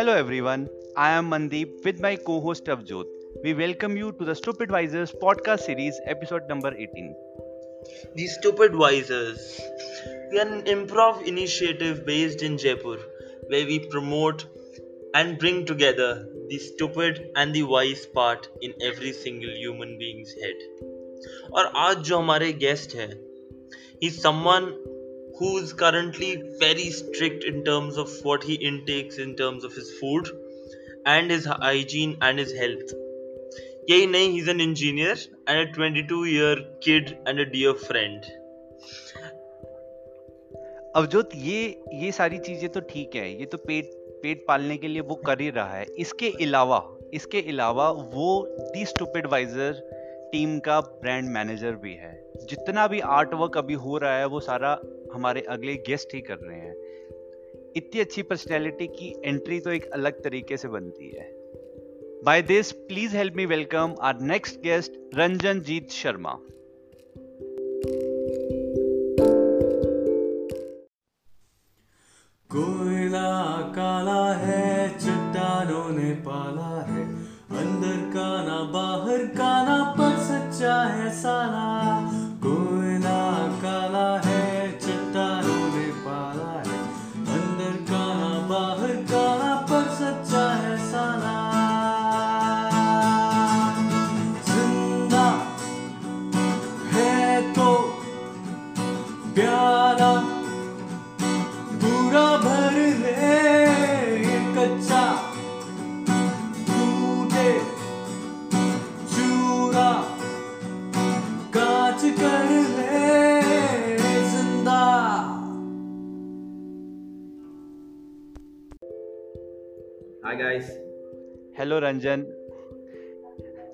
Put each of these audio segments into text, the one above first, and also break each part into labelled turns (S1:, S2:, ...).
S1: Hello everyone, I am Mandeep with my co-host Avjot. We welcome you to the Stupid Visors podcast series episode number 18.
S2: The Stupid Visors. We are an improv initiative based in Jaipur where we promote and bring together the stupid and the wise part in every single human being's head. और आज जो हमारे guest हैं he's someone who is currently very strict in terms of what he intakes in terms of his food and his hygiene and his health. यही नहीं he's an engineer and a 22 year kid and a dear friend.
S1: Avjot ये ये सारी चीज़ें तो ठीक है ये तो पेट पेट पालने के लिए वो कर ही रहा है इसके अलावा इसके अलावा वो दी स्टूपिडवाइजर टीम का ब्रांड मैनेजर भी है जितना भी आर्ट वर्क अभी हो रहा है वो सारा हमारे अगले गेस्ट ही कर रहे हैं। इतनी अच्छी पर्सनैलिटी की एंट्री तो एक अलग तरीके से बनती है। By this please help me welcome our next guest Ranjan Jeet Sharma
S3: कोयला काला है, चट्टानों ने पाला है। अंदर का ना बाहर का ना पर सच्चा है, साला
S1: Hello, Ranjan.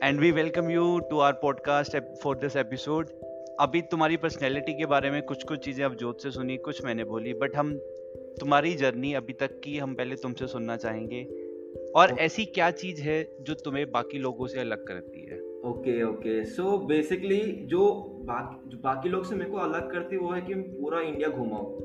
S1: And we welcome you to our podcast ep- for this episode. अभी तुम्हारी पर्सनैलिटी के बारे में कुछ कुछ चीज़ें अब जोत से सुनी कुछ मैंने बोली बट हम तुम्हारी जर्नी अभी तक की हम पहले तुमसे सुनना चाहेंगे और okay. ऐसी क्या चीज़ है जो तुम्हें बाकी लोगों से अलग करती है
S4: ओके ओके सो बेसिकली जो बाकी जो बाकी लोग से मेरे को अलग करती है वो है कि पूरा इंडिया घुमाऊँ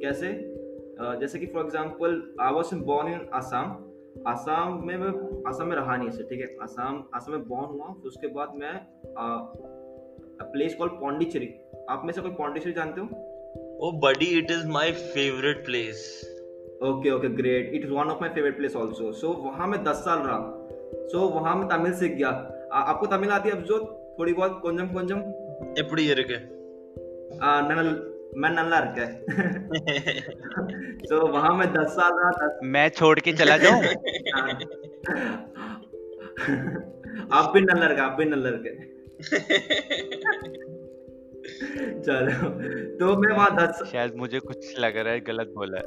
S4: कैसे अ, जैसे कि for example I was born in Assam Assam में मैं आसाम में रहा नहीं ऐसे ठीक है आसाम आसाम में बॉर्न हुआ फिर उसके बाद मैं प्लेस कॉल पौंडीचेरी आप में से कोई पौंडीचेरी जानते हो
S2: Oh, buddy, it is my favorite place.
S4: Okay okay great it is one of my favourite place also so वहाँ मैं दस साल रहा सो वहाँ मैं तमिल सीख गया आ, आपको तमिल आती है अब जो थोड़ी बहुत கொஞ்சம் கொஞ்சம்
S2: எப்படி இருக்கு
S4: आ, ननल मैं नल्ला रखा तो वहाँ मैं दस साल रहा दस
S1: मैं छोड़ के चला जाऊं
S4: आप भी नल्ला रखा आप भी नल्ला रखे चलो तो मैं वहाँ दस
S1: शायद मुझे कुछ लग रहा है गलत बोला है।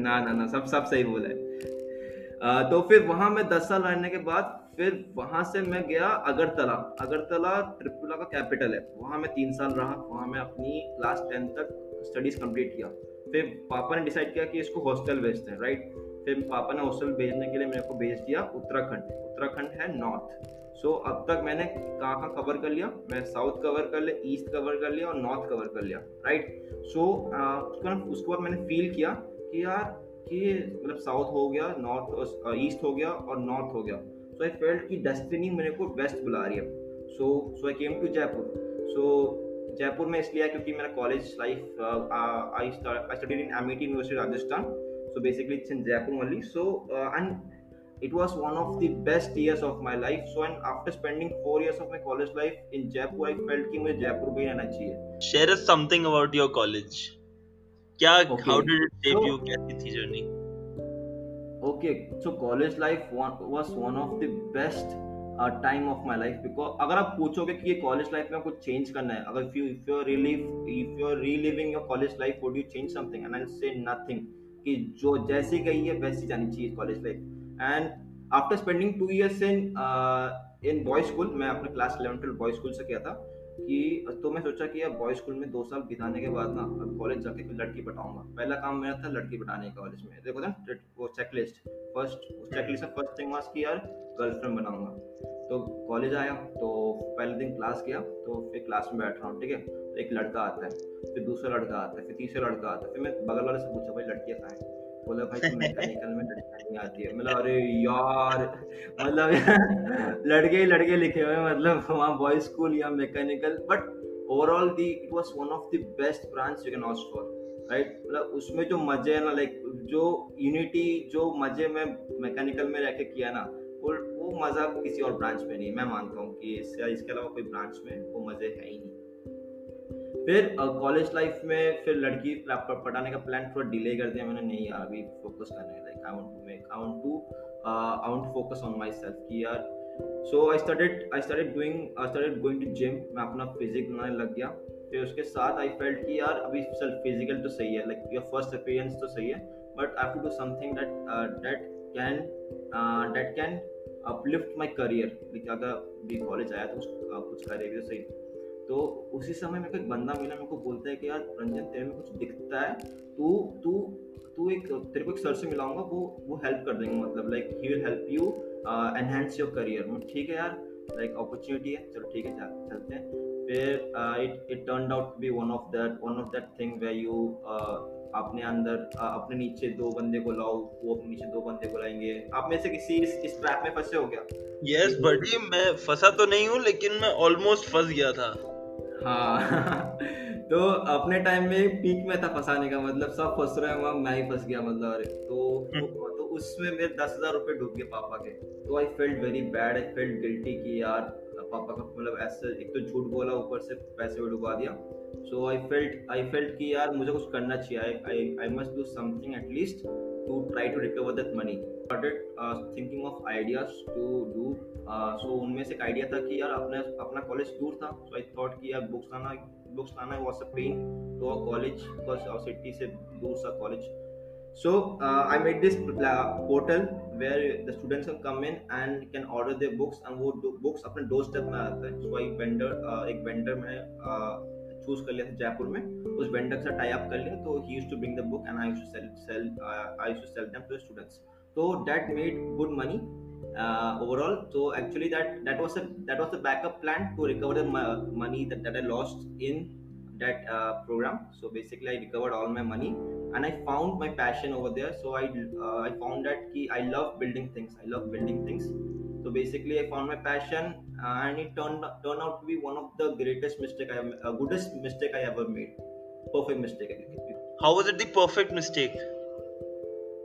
S4: ना ना ना सब सब सही बोला है। अ, तो फिर वहाँ मैं दस साल रहने के बाद फिर वहाँ से मैं गया अगरतला। अगरतला त्रिपुरा का कैपिटल है। वहाँ मैं तीन साल रहा। वहाँ मैं अपनी क्लास टेंथ तक स्टडीज़ कंप्लीट किया। फिर पापा ने डिसाइड किया कि इसको हॉस्टल भेजते हैं राइट फिर पापा ने हॉस्टल भेजने के लिए मेरे को भेज दिया उत्तराखंड। उत्तराखंड है नॉर्थ सो so, अब तक मैंने कहाँ कहाँ कवर कर लिया? मैं साउथ कवर कर लिया ईस्ट कवर कर लिया और नॉर्थ कवर कर लिया राइट सो उसको उसके बाद मैंने फील किया कि यार कि मतलब साउथ हो गया नॉर्थ ईस्ट हो गया और नॉर्थ हो गया। सो आई फेल्ट कि डेस्टिनी मेरे को वेस्ट बुला रही है। So so I came to Jaipur so Jaipur में इसलिए क्योंकि मेरा college life I studied in Amity University Rajasthan so basically it's in Jaipur only so and it was one of the best years of my life so and after spending four years of my college life in jaipur i felt कि मुझे जयपुर भी रहना चाहिए
S2: Share us something about your college. क्या
S4: Okay.
S2: how did it shape
S4: So-
S2: you? कैसी थी journey?
S4: okay so college life one, was one of the best uh, time of my life because अगर आप पूछोगे कि ये कॉलेज लाइफ में कुछ चेंज करना है अगर if you if you are relive if you are reliving your college life would you change something and I'll say nothing कि जो जैसी गई है, वैसी जानी चाहिए college life and after spending two years in in boy school मैं अपने class eleven twelve boy school से किया था। कि तो मैं सोचा कि अब बॉय स्कूल में दो साल बिताने के बाद ना, अब कॉलेज जाके कोई लड़की पटाऊँगा। पहला काम मेरा था लड़की पटाने का कॉलेज में। देखो ना वो चेकलिस्ट फ़र्स्ट चेकलिस्ट में फ़र्स्ट थिंग वाज कि यार गर्लफ्रेंड बनाऊँगा। तो कॉलेज आया तो पहले दिन क्लास किया तो फिर क्लास में बैठ रहा हूँ, ठीक है? तो एक लड़का आता है, फिर दूसरा लड़का आता है, फिर तीसरा लड़का आता है, फिर मैं बगल वाले से पूछा, भाई, लड़कियाँ कहाँ हैं? बोला भाई मैकेनिकल में लड़कियाँ नहीं आती है। मतलब अरे यार! मतलब लड़के ही लड़के लिखे हुए मतलब वहाँ बॉय स्कूल या mechanical but overall the it was one of the best branch you can ask for right मतलब उसमें जो मज़े है ना लाइक जो यूनिटी जो मज़े में मैकेनिकल में रह के किया ना वो वो मज़ा किसी और ब्रांच में नहीं मैं मानता हूँ कि इसके अलावा कोई ब्रांच में वो मज़े है ही नहीं। फिर कॉलेज लाइफ में फिर लड़की पढ़ाने का प्लान थोड़ा डिले कर दिया मैंने, नहीं यार, अभी फोकस करने like I want to make I want to I want focus on my self कि यार। So I started I started doing I started going to gym मैं अपना फिजिक बनाने लग गया। फिर उसके साथ आई फेल्ट कि यार, अभी सेल्फ फ़िज़िकल तो सही है लाइक योर फ़र्स्ट अपीयरेंस तो सही है but I to do something that that can that can uplift my career like अगर भी कॉलेज आया तो कुछ करेगा तो सही। तो उसी समय मेरे को एक बंदा मिला मेरे को बोलता है कि यार रंजन तेरे में कुछ दिखता है तू तू तू एक तेरे को एक सर से मिलाऊँगा वो वो हेल्प कर देंगे मतलब like he will help you enhance your career ठीक है यार लाइक like, अपॉर्चुनिटी है चलो ठीक है चलते हैं। फिर it it turn out be one of that one of that thing way you अपने अंदर uh, अपने नीचे दो बंदे को लाओ वो अपने नीचे दो बंदे को लाएँगे। आप में से किसी इस, इस ट्रैप में फंसे हो क्या?
S2: यस yes, बड़ी मैं फंसा तो नहीं हूँ लेकिन मैं ऑलमोस्ट फंस गया था।
S4: हाँ। तो अपने टाइम में पीक में था फंसाने का मतलब सब फंस रहे हैं वहाँ मैं ही फंस गया मतलब अरे तो तो, तो उसमें मेरे दस हज़ार रुपये डूब गए पापा के। तो I felt very bad I felt guilty कि यार पापा का मतलब ऐसे एक तो झूठ बोला ऊपर से पैसे भी डुबा दिया। सो आई फेल्ट आई फेल्ट कि यार मुझे कुछ करना चाहिए। I I must do something at least to try to recover that money started thinking of ideas to do so उनमें से एक आइडिया था कि यार अपने अपना कॉलेज दूर था। सो आई थॉट कि यार बुक्स लाना बुक्स लाना was a pain to a college because our city से दूर सा college so uh, i made this portal where the students come in and can order their books and वो books अपने door step में आता है। So I vendor uh, एक vendor मैंने चूज़ कर लिया था जयपुर में, उस वेंडर से टाई अप कर लिया तो he to bring the book and I to sell sell I to sell them to students तो that made good money overall तो actually that that was that was the backup plan to recover the money that that I lost in that program so basically I recovered all my money and I found my passion over there so I I found that कि I love building things I love building things so basically i found my passion uh, and it turned turned out to be one of the greatest mistake i have, uh, goodest mistake i ever made perfect mistake
S2: how was it the perfect mistake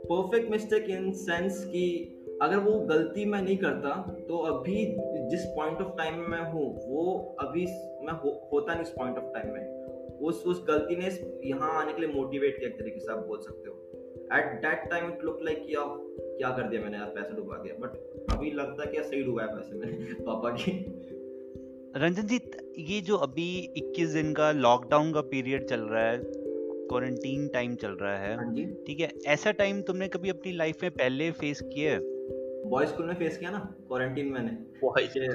S4: perfect mistake in sense कि अगर वो गलती मैं नहीं करता तो अभी जिस पॉइंट ऑफ़ टाइम में मैं हूँ वो अभी मैं हो, होता नहीं उस पॉइंट ऑफ़ टाइम में उस उस गलती ने यहाँ आने के लिए मोटिवेट किया एक तरीके से आप बोल सकते हो at that time it look like कि आप क्या कर दिया मैंने यार पैसा डुबा दिया बट अभी लगता है कि सही डुबा है पैसे मैंने पापा की।
S1: रंजन जी ये जो अभी 21 दिन का लॉकडाउन का पीरियड चल रहा है क्वारंटीन टाइम चल रहा है हाँ ठीक है ऐसा टाइम तुमने कभी अपनी लाइफ में पहले फेस किया है?
S4: बॉय स्कूल में फेस किया ना क्वारंटीन मैंने।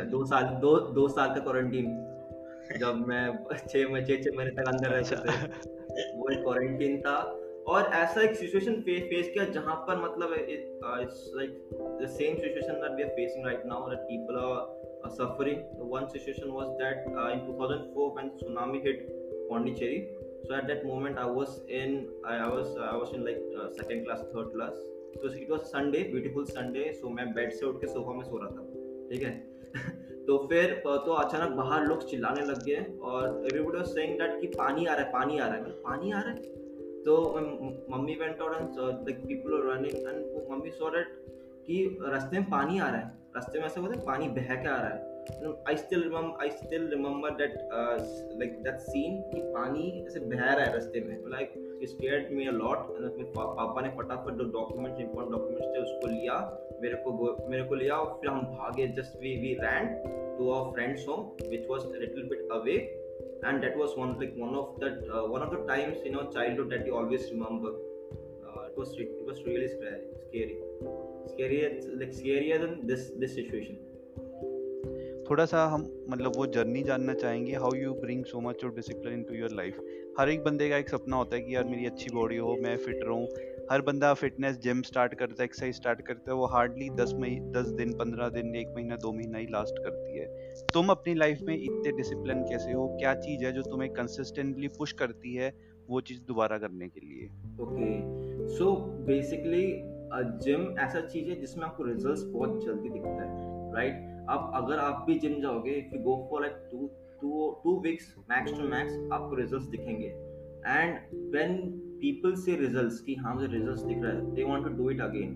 S4: दो साल दो दो साल का क्वारंटीन जब मैं छह में छह छह महीने तक अंदर रहते अच्छा। वो एक क्वारंटीन था। और ऐसा एक सिचुएशन फेस फेस किया जहाँ पर मतलब it's like the same situation that we are facing right now that people are suffering one situation was that uh, 2004 when tsunami hit Pondicherry so at that moment i was in i, I was i was in like uh, second class third class so it was sunday beautiful sunday so मैं bed से उठ के sofa में सो रहा था ठीक है तो फिर तो अचानक बाहर लोग चिल्लाने लग गए और एवरीबॉडी वाज सेइंग दैट कि पानी आ रहा है पानी आ रहा है पानी आ रहा है तो mummy went and like people are running and mummy saw that कि रास्ते में पानी आ रहा है। रास्ते में ऐसा है पानी बह के आ रहा है। Still remember I still remember that uh, like that scene कि पानी ऐसे बह रहा है रास्ते में। Scared me a lot and अपने पापा ने फटाफट जो डॉक्यूमेंट्स इंपॉर्टेंट डॉक्यूमेंट्स थे उसको लिया मेरे को मेरे को लिया और फिर हम भागे। Just we we ran to our friends home was a little bit away. And that was one like one of that uh, one of the times in our childhood that you always remember uh, it was it was really scary scary scary like scarier than this this situation
S1: थोड़ा सा हम मतलब वो journey जानना चाहेंगे how you bring so much of discipline into your life हर एक बंदे का एक सपना होता है कि यार मेरी अच्छी बॉडी हो मैं फिट रहूँ हर बंदा फिटनेस जिम स्टार्ट करता है एक्सरसाइज स्टार्ट करता है, वो हार्डली दस महीने दस दिन, पंद्रह दिन, एक महीना, दो महीना ही लास्ट करती है। तुम अपनी लाइफ में इतने डिसिप्लिन कैसे हो? क्या चीज़ है जो तुम्हें कंसिस्टेंटली पुश करती है वो चीज़ दोबारा करने के लिए?
S4: ओके सो बेसिकली जिम ऐसा चीज़ है जिसमें आपको रिजल्ट्स बहुत जल्दी दिखता है राइट अब अगर आप भी जिम जाओगे if you go for like two two two weeks max two max आपको रिजल्ट्स दिखेंगे। And when people see results कि हाँ मुझे रिजल्ट्स दिख रहा है। They want to do it again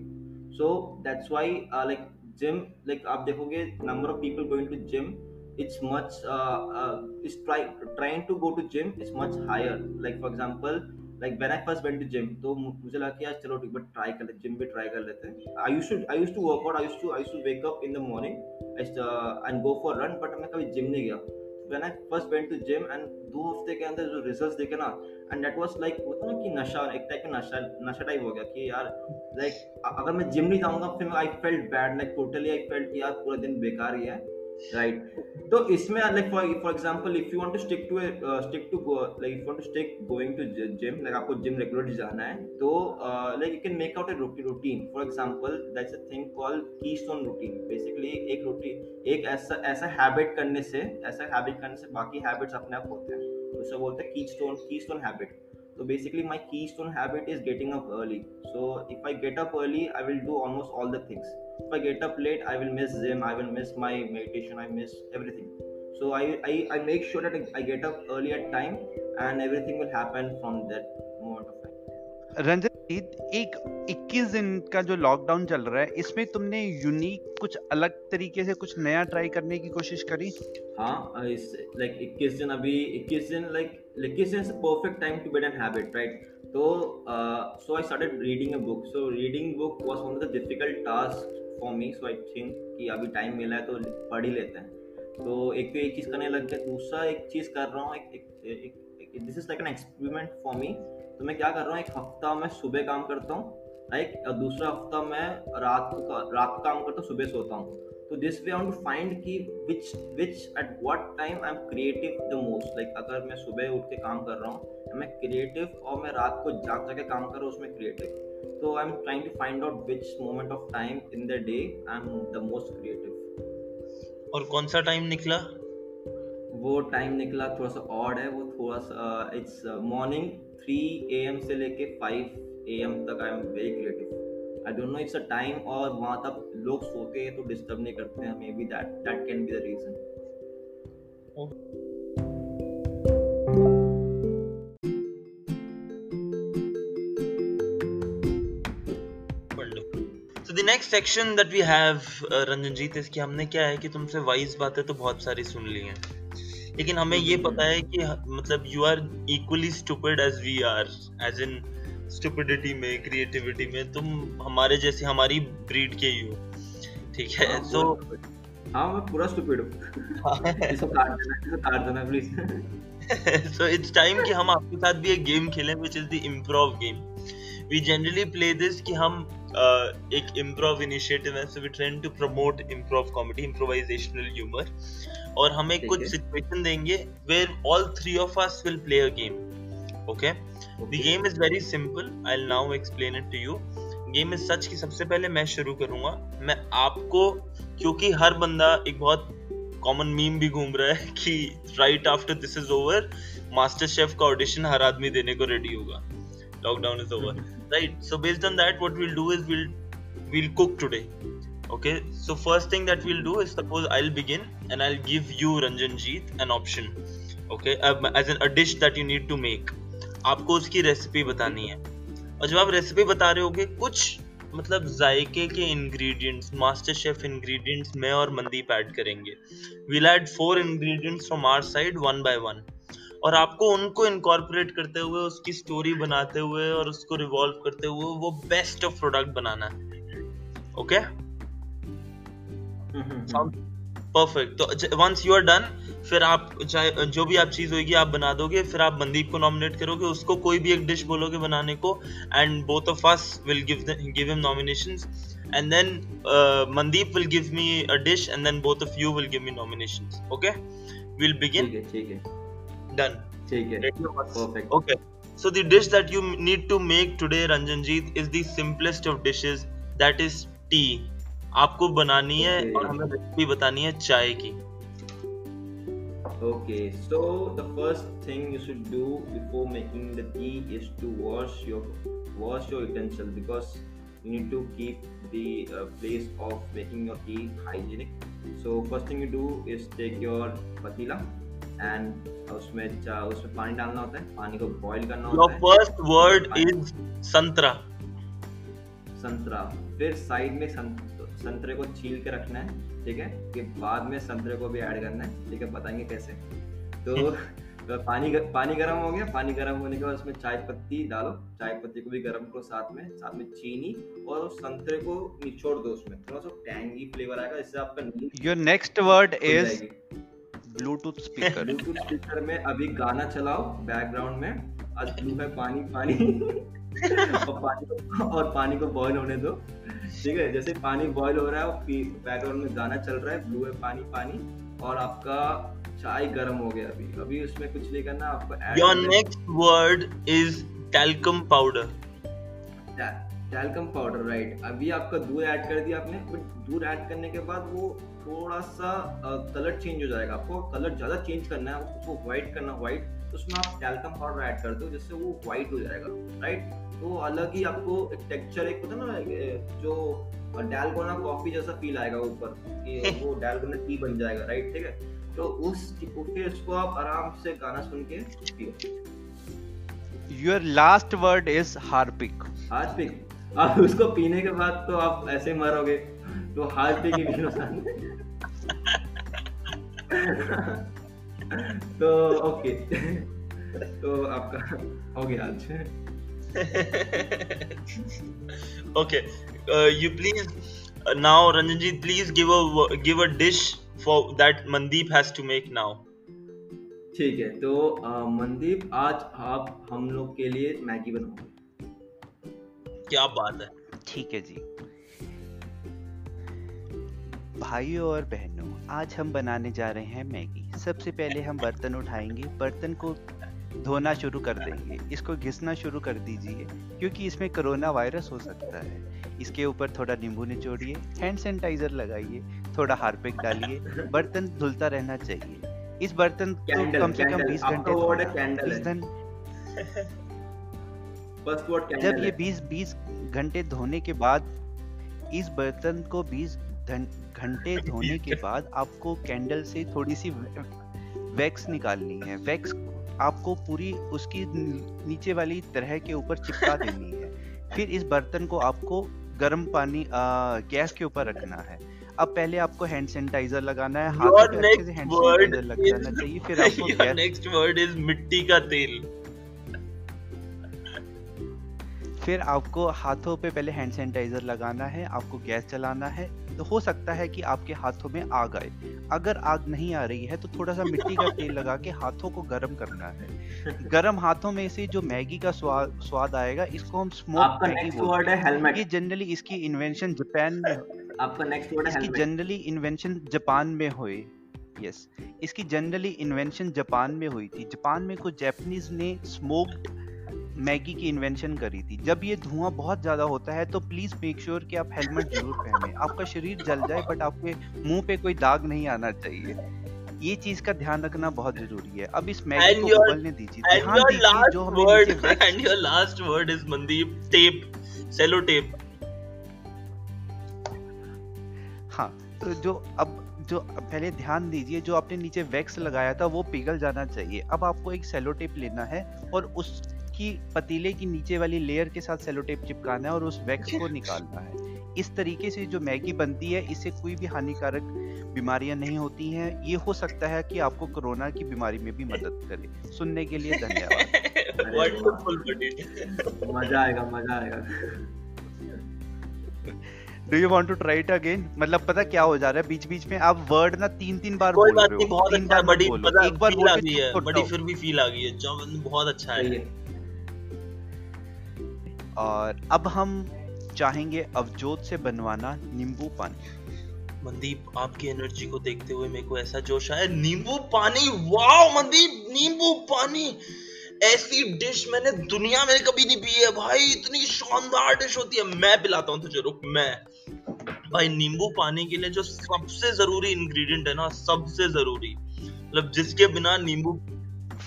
S4: so that's why like gym like आप देखोगे number of people going to gym uh, is try, trying to go to gym is much higher. Like for example like when I first went to gym तो मुझे लगा कि यार चलो ठीक बार try कर ले जिम भी ट्राई कर लेते हैं। I used to I used to work out I used to I used to wake in the morning and go for run but मैं कभी जिम नहीं गया। When I first went to gym and दो हफ़्ते के अंदर जो results देखे ना एंड दैट वाज लाइक होता ना कि नशा, एक टाइप का नशा नशा टाइप हो गया कि यार लाइक अगर मैं जिम नहीं जाऊँगा, फिर I felt bad like totally I felt कि यार पूरा दिन बेकार ही है। राइट तो इसमें like for example if you want to stick to stick to like if want to stick going to gym like आपको जिम रेगुलरली जाना है तो like you can make out a routine for example that's a thing called keystone routine basically एक routine एक ऐसा ऐसा habit करने से, ऐसा हैबिट करने से बाकी हैबिट्स अपने आप होते हैं। उसे बोलते हैं keystone keystone habit So basically, my keystone habit is getting up early. So if I get up early, I will do almost all the things. If I get up late, I will miss gym. I will miss my meditation. I miss everything. So I I, I make sure that I get up early at time, and everything will happen from that.
S1: Ranjan एक 21 दिन का जो lockdown चल रहा है, इसमें तुमने unique कुछ अलग तरीके से कुछ नया ट्राई करने की कोशिश करी?
S4: हाँ इस लाइक 21 दिन अभी 21 दिन लाइक 21 दिन perfect time to build an habit right तो so I started reading a book so reading book was one of the difficult task for me so I think कि अभी टाइम मिला है तो पढ़ ही लेते हैं। तो एक तो एक चीज़ करने लग गया। दूसरा एक चीज़ कर रहा हूँ this is like an experiment for me तो मैं क्या कर रहा हूँ एक हफ़्ता मैं सुबह काम करता हूँ लाइक दूसरा हफ़्ता मैं रात को रात को काम करता हूँ सुबह सोता हूँ। तो this way I to find कि which which at what time I am creative the most like अगर मैं सुबह उठ के काम कर रहा हूँ मैं क्रिएटिव और मैं रात को जाग जाके काम कर रहा हूँ उसमें क्रिएटिव तो I am trying to find out which moment of time in the day I am the most creative
S2: और कौन सा टाइम निकला?
S4: वो टाइम निकला थोड़ा सा ऑड है वो थोड़ा सा it's morning three A M से लेके फाइव ए एम तक I am very creative I don't know it's a time और वहाँ तक लोग सोते हैं तो डिस्टर्ब नहीं करते हैं maybe that that can
S2: be the reason next section that we uh, Ranjanjeet इसकी हमने क्या है कि तुमसे वाइज बातें तो बहुत सारी सुन ली हैं। लेकिन हमें ये पता है कि मतलब you are equally stupid as we are as in stupidity में क्रिएटिविटी में तुम हमारे जैसे हमारी ब्रीड के ही हो। ठीक है तो
S4: हाँ मैं पूरा स्टूपिड हूँ। इसको काट देना इसको काट देना प्लीज़
S2: so it's time कि हम आपके साथ भी एक गेम खेलें which is the improv game we generally play this कि हम uh, एक improv initiative है so we trying to promote improv comedy improvisational humor. और हमें कुछ सिचुएशन देंगे where all three of us will play a game okay the game is very simple I will now explain it to you game is such कि सबसे पहले मैं शुरू करूँगा। मैं आपको क्योंकि हर बंदा एक बहुत कॉमन मीम भी घूम रहा है कि right after this is over MasterChef का ऑडिशन हर आदमी देने को रेडी होगा। Lockdown is over right so based on that what will do is will will cook today okay? So first thing that we'll do is suppose i'll begin and i'll give you ranjanjeet an option okay? Um, as in a dish that you need to make. आपको उसकी recipe बतानी है। और जब आप recipe बता रहे होगे कुछ मतलब जायके के इंग्रेडिएंट्स मास्टर शेफ इंग्रेडिएंट्स मैं और मंदीप ऐड करेंगे। We'll add four ingredients from our side one by one और आपको उनको इनकॉर्पोरेट करते हुए उसकी स्टोरी बनाते हुए और उसको रिवॉल्व करते हुए वो बेस्ट ऑफ़ प्रोडक्ट बनाना है। ओके परफेक्ट तो वंस यू आर डन फिर आप चाहे जो भी आप चीज़ होगी आप बना दोगे फिर आप मनदीप को नॉमिनेट करोगे उसको कोई भी एक डिश बोलोगे बनाने को and both of us will give give him nominations and then Mandeep will give me a dish and then both of you will give me nominations okay will begin
S4: ठीक है ठीक है।
S2: डन
S4: ठीक है
S2: okay So the dish that you m- need to make today, Ranjanjeet, is the simplest of dishes. That is tea. आपको बनानी है
S4: Okay.
S2: और हमें रेसिपी बतानी है चाय की
S4: Okay, so the first thing you should do before making the tea is to wash your wash your utensil because you need to keep the uh, place of making your tea hygienic. So first thing you do is take your patila and उसमें उसमें पानी डालना होता है पानी को boil करना होता है।
S2: first word is संतरा।
S4: संतरा। फिर साइड में संतरे को छील के रखना है ठीक है? कि बाद में संतरे को भी ऐड करना है ठीक है? बताएँगे कैसे? तो तो पानी ग- पानी गर्म हो गया। पानी गर्म होने के बाद उसमें चाय पत्ती डालो। चाय पत्ती को भी गर्म करो साथ में साथ में चीनी और उस संतरे को निचोड़ दो उसमें। थोड़ा सा टैंगी फ्लेवर आएगा इससे आपका
S1: your
S4: next
S1: word
S4: is
S1: Bluetooth speaker.
S4: Bluetooth speaker में अभी गाना चलाओ बैकग्राउंड में। आज ब्लू है पानी पानी। और पानी को और पानी को बॉईल होने दो। ठीक है जैसे पानी बॉईल हो रहा है बैकग्राउंड में गाना चल रहा है ब्लू है पानी पानी। और आपका चाय गर्म हो गया अभी। अभी उसमें कुछ नहीं करना आपको
S2: Your
S4: करना है
S2: next word is talcum powder
S4: right अभी आपका दूध ऐड कर दिया आपने दूध ऐड करने के बाद वो थोड़ा सा कलर चेंज हो जाएगा आपको। कलर ज़्यादा चेंज करना है उसको व्हाइट करना व्हाइट तो उसमें आप टैल्कम पाउडर ऐड कर दो जिससे वो व्हाइट हो जाएगा राइट तो अलग ही आपको एक टेक्सचर एक होता है ना जो डैलगोना कॉफ़ी जैसा फील आएगा ऊपर कि वो डैलगोना टी बन जाएगा राइट ठीक है? तो उस फिर उसको आप आराम से गाना सुन के पियो।
S1: Your last word is Harpic.
S4: Harpic. आप उसको पीने के बाद तो आप ऐसे मरोगे तो हार्पिक ही पीना। तो ओके तो आपका हो गया आज?
S2: Okay you please now Ranjan ji please give a give a dish for that Mandeep has to make now
S4: ठीक है तो uh, मंदीप आज आप हम लोग के लिए मैगी बनाओगे।
S2: क्या बात है।
S1: ठीक है जी। भाइयों और बहनों आज हम बनाने जा रहे हैं मैगी। सबसे पहले हम बर्तन उठाएँगे बर्तन को धोना शुरू कर देंगे। इसको घिसना शुरू कर दीजिए क्योंकि इसमें कोरोना वायरस हो सकता है। इसके ऊपर थोड़ा नींबू निचोड़िए हैंड सैनिटाइजर लगाइए थोड़ा हार्पिक डालिए बर्तन धुलता रहना चाहिए। इस बर्तन को कम से कम 20 घंटे
S4: word
S1: धोना।
S4: candle
S1: 20। घं-
S4: फ़र्स्ट वर्ड
S1: जब ये 20 20 घंटे धोने के बाद इस बर्तन को 20 घं- घंटे धोने के बाद आपको कैंडल से थोड़ी सी वैक्स निकालनी है। वैक्स आपको पूरी उसकी नीचे वाली तरह के ऊपर चिपका देनी है। फिर इस बर्तन को आपको गर्म पानी आ, गैस के ऊपर रखना है। अब पहले आपको हैंड सैनिटाइजर लगाना है हाथों पे अच्छे से हैंड सैनिटाइजर लग जाना
S2: is
S1: चाहिए फिर आपको
S2: next word is मिट्टी का तेल।
S1: फिर आपको हाथों पे पहले हैंड सैनिटाइजर लगाना है आपको गैस चलाना है। तो हो सकता है कि आपके हाथों में आग आए। अगर आग नहीं आ रही है तो थोड़ा सा मिट्टी का तेल लगा के हाथों को गर्म करना है। गर्म हाथों में से जो मैगी का स्वाद स्वाद आएगा इसको हम स्मोक मैगी बोलते
S4: हैं।
S1: ये जनरली इसकी इन्वेंशन जापान में
S4: आपका नेक्स्ट वर्ड है
S1: इसकी जनरली इन्वेंशन जापान में हुई। यस इसकी जनरली इन्वेंशन जापान में हुई थी। जापान में कुछ जापानीज ने स्मोक्ड मैगी की इन्वेंशन करी थी। जब ये धुआँ बहुत ज़्यादा होता है तो प्लीज़ मेक श्योर कि आप हेलमेट ज़रूर पहने। आपका शरीर जल जाए बट आपके मुँह पे कोई दाग नहीं आना चाहिए। ये चीज़ का ध्यान रखना बहुत ज़रूरी है। अब इस मैगी को उबलने दीजिए। ध्यान दीजिए जो हमें
S2: word
S1: नीचे wax-
S2: and your last word is Mandeep tape.
S1: हाँ तो जो अब जो पहले ध्यान दीजिए जो आपने नीचे वैक्स लगाया था वो पिघल जाना चाहिए। अब आपको एक सेलो टेप लेना है और उसकी पतीले की नीचे वाली लेयर के साथ सेलो टेप चिपकाना है और उस वैक्स को निकालना है। इस तरीके से जो मैगी बनती है इससे कोई भी हानिकारक बीमारियाँ नहीं होती हैं। ये हो सकता है कि आपको कोरोना की बीमारी में भी मदद करे। सुनने के लिए धन्यवाद।
S4: मज़ा आएगा मज़ा आएगा।
S1: Do you want to try it again मतलब पता क्या हो जा रहा है? बीच बीच में आप वर्ड ना तीन तीन बार
S2: कोई
S1: बोल
S2: बात
S1: रहे
S2: नहीं
S1: हो।
S2: बहुत अच्छा बड़ी
S1: एक बार
S2: है बड़ी फिर भी फील आ गई है। जो बहुत अच्छा है।
S1: और अब हम चाहेंगे अवजोत से बनवाना नींबू पानी।
S2: मनदीप आपकी एनर्जी को देखते हुए मेरे को ऐसा जोश आया नींबू पानी वाओ मनदीप नींबू पानी! ऐसी डिश मैंने दुनिया में कभी नहीं पी है भाई इतनी शानदार डिश होती है। मैं पिलाता हूँ तुझे रुक मैं। भाई नींबू पानी के लिए जो सबसे ज़रूरी इंग्रेडिएंट है ना सबसे ज़रूरी मतलब जिसके बिना नींबू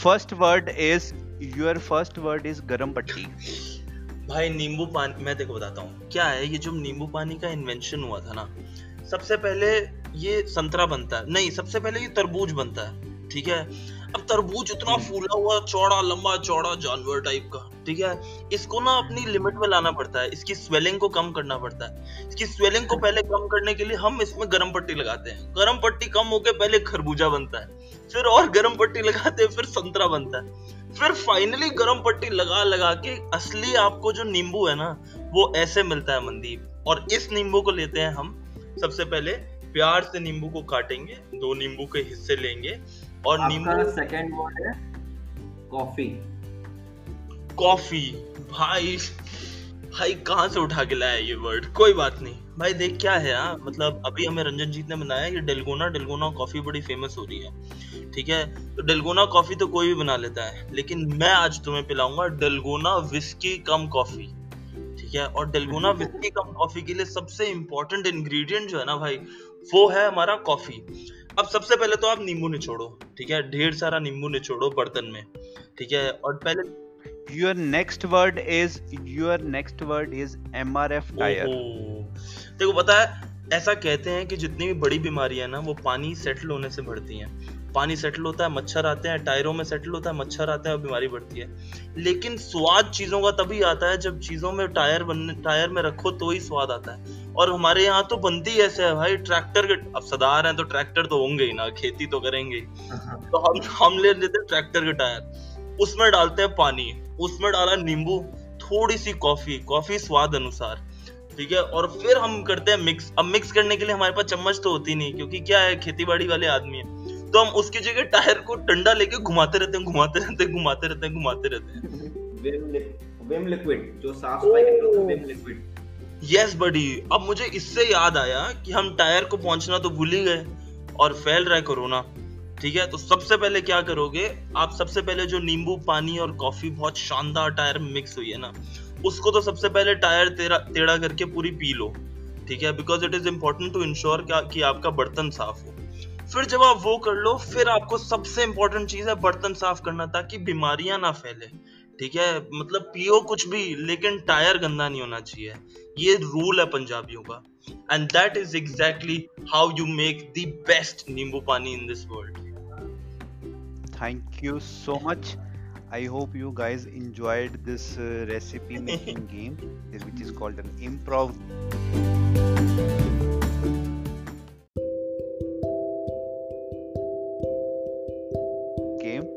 S1: first word is your first word is गरम पट्टी।
S2: भाई नींबू पानी मैं देखो बताता हूँ। क्या है ये जो नींबू पानी का इन्वेंशन हुआ था ना सबसे पहले ये संतरा बनता है। नहीं सबसे पहले ये तरबूज बनता है ठीक है? अब तरबूज इतना फूला हुआ चौड़ा लंबा चौड़ा जानवर टाइप का ठीक है? इसको ना अपनी लिमिट में लाना पड़ता है इसकी स्वेलिंग को कम करना पड़ता है। इसकी स्वेलिंग को पहले कम करने के लिए हम इसमें गर्म पट्टी लगाते हैं। गर्म पट्टी कम होके पहले खरबूजा बनता है फिर और गर्म पट्टी लगाते हैं फिर संतरा बनता है। फिर फाइनली गर्म पट्टी लगा लगा के असली आपको जो नींबू है ना वो ऐसे मिलता है मंदीप। और इस नींबू को लेते हैं हम। सबसे पहले प्यार से नींबू को काटेंगे दो नींबू के हिस्से लेंगे। और नींबू
S4: सेकेंड वर्ड है कॉफ़ी
S2: कॉफ़ी भाई भाई कहाँ से उठा के लाया ये वर्ड कोई बात नहीं। भाई देख क्या है यार? मतलब अभी हमें रंजन जीत ने बनाया ये डेलगोना डेलगोना कॉफ़ी बड़ी फ़ेमस हो रही है ठीक है? तो डेलगोना कॉफ़ी तो कोई भी बना लेता है लेकिन मैं आज तुम्हें पिलाऊँगा डेलगोना विस्की कम कॉफ़ी ठीक है? और डेलगोना विस्की कम कॉफ़ी के लिए सबसे इंपॉर्टेंट इंग्रेडिएंट जो है ना भाई वो है हमारा कॉफ़ी अब सबसे पहले तो आप नींबू निचोड़ो ठीक है? ढेर सारा नींबू निचोड़ो बर्तन में ठीक है? और पहले
S1: your next word is your next word is mrf tire.
S2: ओहो। देखो पता है ऐसा कहते हैं कि जितनी भी बड़ी बीमारियाँ ना वो पानी सेटल होने से बढ़ती हैं। पानी सेटल होता है मच्छर आते हैं टायरों में सेटल होता है मच्छर आते हैं और बीमारी बढ़ती है। लेकिन स्वाद चीज़ों का तभी आता है जब चीज़ों में टायर बनने टायर में रखो तो ही स्वाद आता है। और हमारे यहाँ तो बनती ही ऐसे है भाई ट्रैक्टर के अब सदार हैं तो ट्रैक्टर तो होंगे ही ना खेती तो करेंगे तो हम हम ले लेते हैं ट्रैक्टर के टायर। उसमें डालते हैं पानी उसमें डाला नींबू थोड़ी सी कॉफ़ी कॉफ़ी स्वाद अनुसार। ठीक है? और फिर हम करते हैं मिक्स अब मिक्स करने के लिए हमारे पास चम्मच तो होती नहीं क्योंकि क्या है खेती बाड़ी वाले आदमी है। तो हम उसकी जगह टायर को डंडा लेके घुमाते रहते हैं घुमाते रहते हैं घुमाते रहते हैं घुमाते रहते हैं।
S4: विम विम लिक्विड जो साफ़ सफ़ाई के है विम लिक्विड
S2: यस बडी अब मुझे इससे याद आया कि हम टायर को पहुँचना तो भूल ही गए और फैल रहा है कोरोना। ठीक है? तो सबसे पहले क्या करोगे? आप सबसे पहले जो नींबू पानी और कॉफ़ी बहुत शानदार टायर में मिक्स हुई है ना। उसको तो सबसे पहले टायर तेरा, टेढ़ा करके पूरी पी लो, ठीक है? Because it is important to ensure कि आपका बर्तन साफ़ हो। फिर जब आप वो कर लो, फिर आपको सबसे इम्पोर्टेंट चीज़ है बर्तन साफ़ करना, ताकि बीमारियाँ ना फैले, ठीक है? मतलब पियो कुछ भी, लेकिन टायर गंदा नहीं होना चाहिए। ये रूल है पंजाबियों का। And that is exactly how you make the best nimbu pani in this world
S1: thank you so much. I hope you guys enjoyed this uh, recipe making game which is called an improv. Game.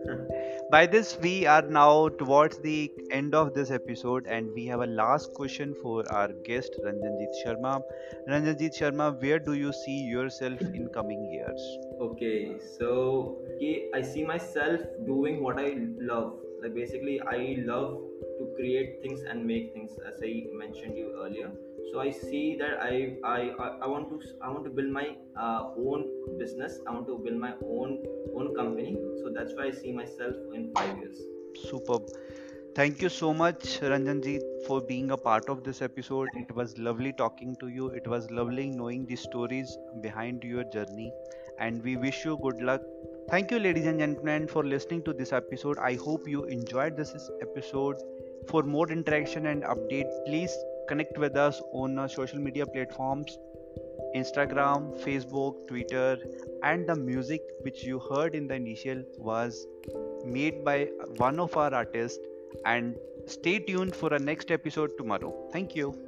S1: By this we are now towards the end of this episode and we have a last question for our guest ranjanjit sharma. Ranjanjit sharma where do you see yourself in coming years?
S4: Okay, so okay, I see myself doing what I love. Like basically, I love to create things and make things, as I mentioned you earlier. So I see that I I, I want to I want to build my uh, own business. I want to build my own own company. So that's why I see myself in five years.
S1: Superb. Thank you so much, Ranjanjit, for being a part of this episode. It was lovely talking to you. It was lovely knowing the stories behind your journey. And we wish you good luck. Thank you, ladies and gentlemen, for listening to this episode. I hope you enjoyed this episode. For more interaction and update, please connect with us on our social media platforms Instagram, Facebook, Twitter, and the music which you heard in the initial was made by one of our artists. And stay tuned for our next episode tomorrow. Thank you.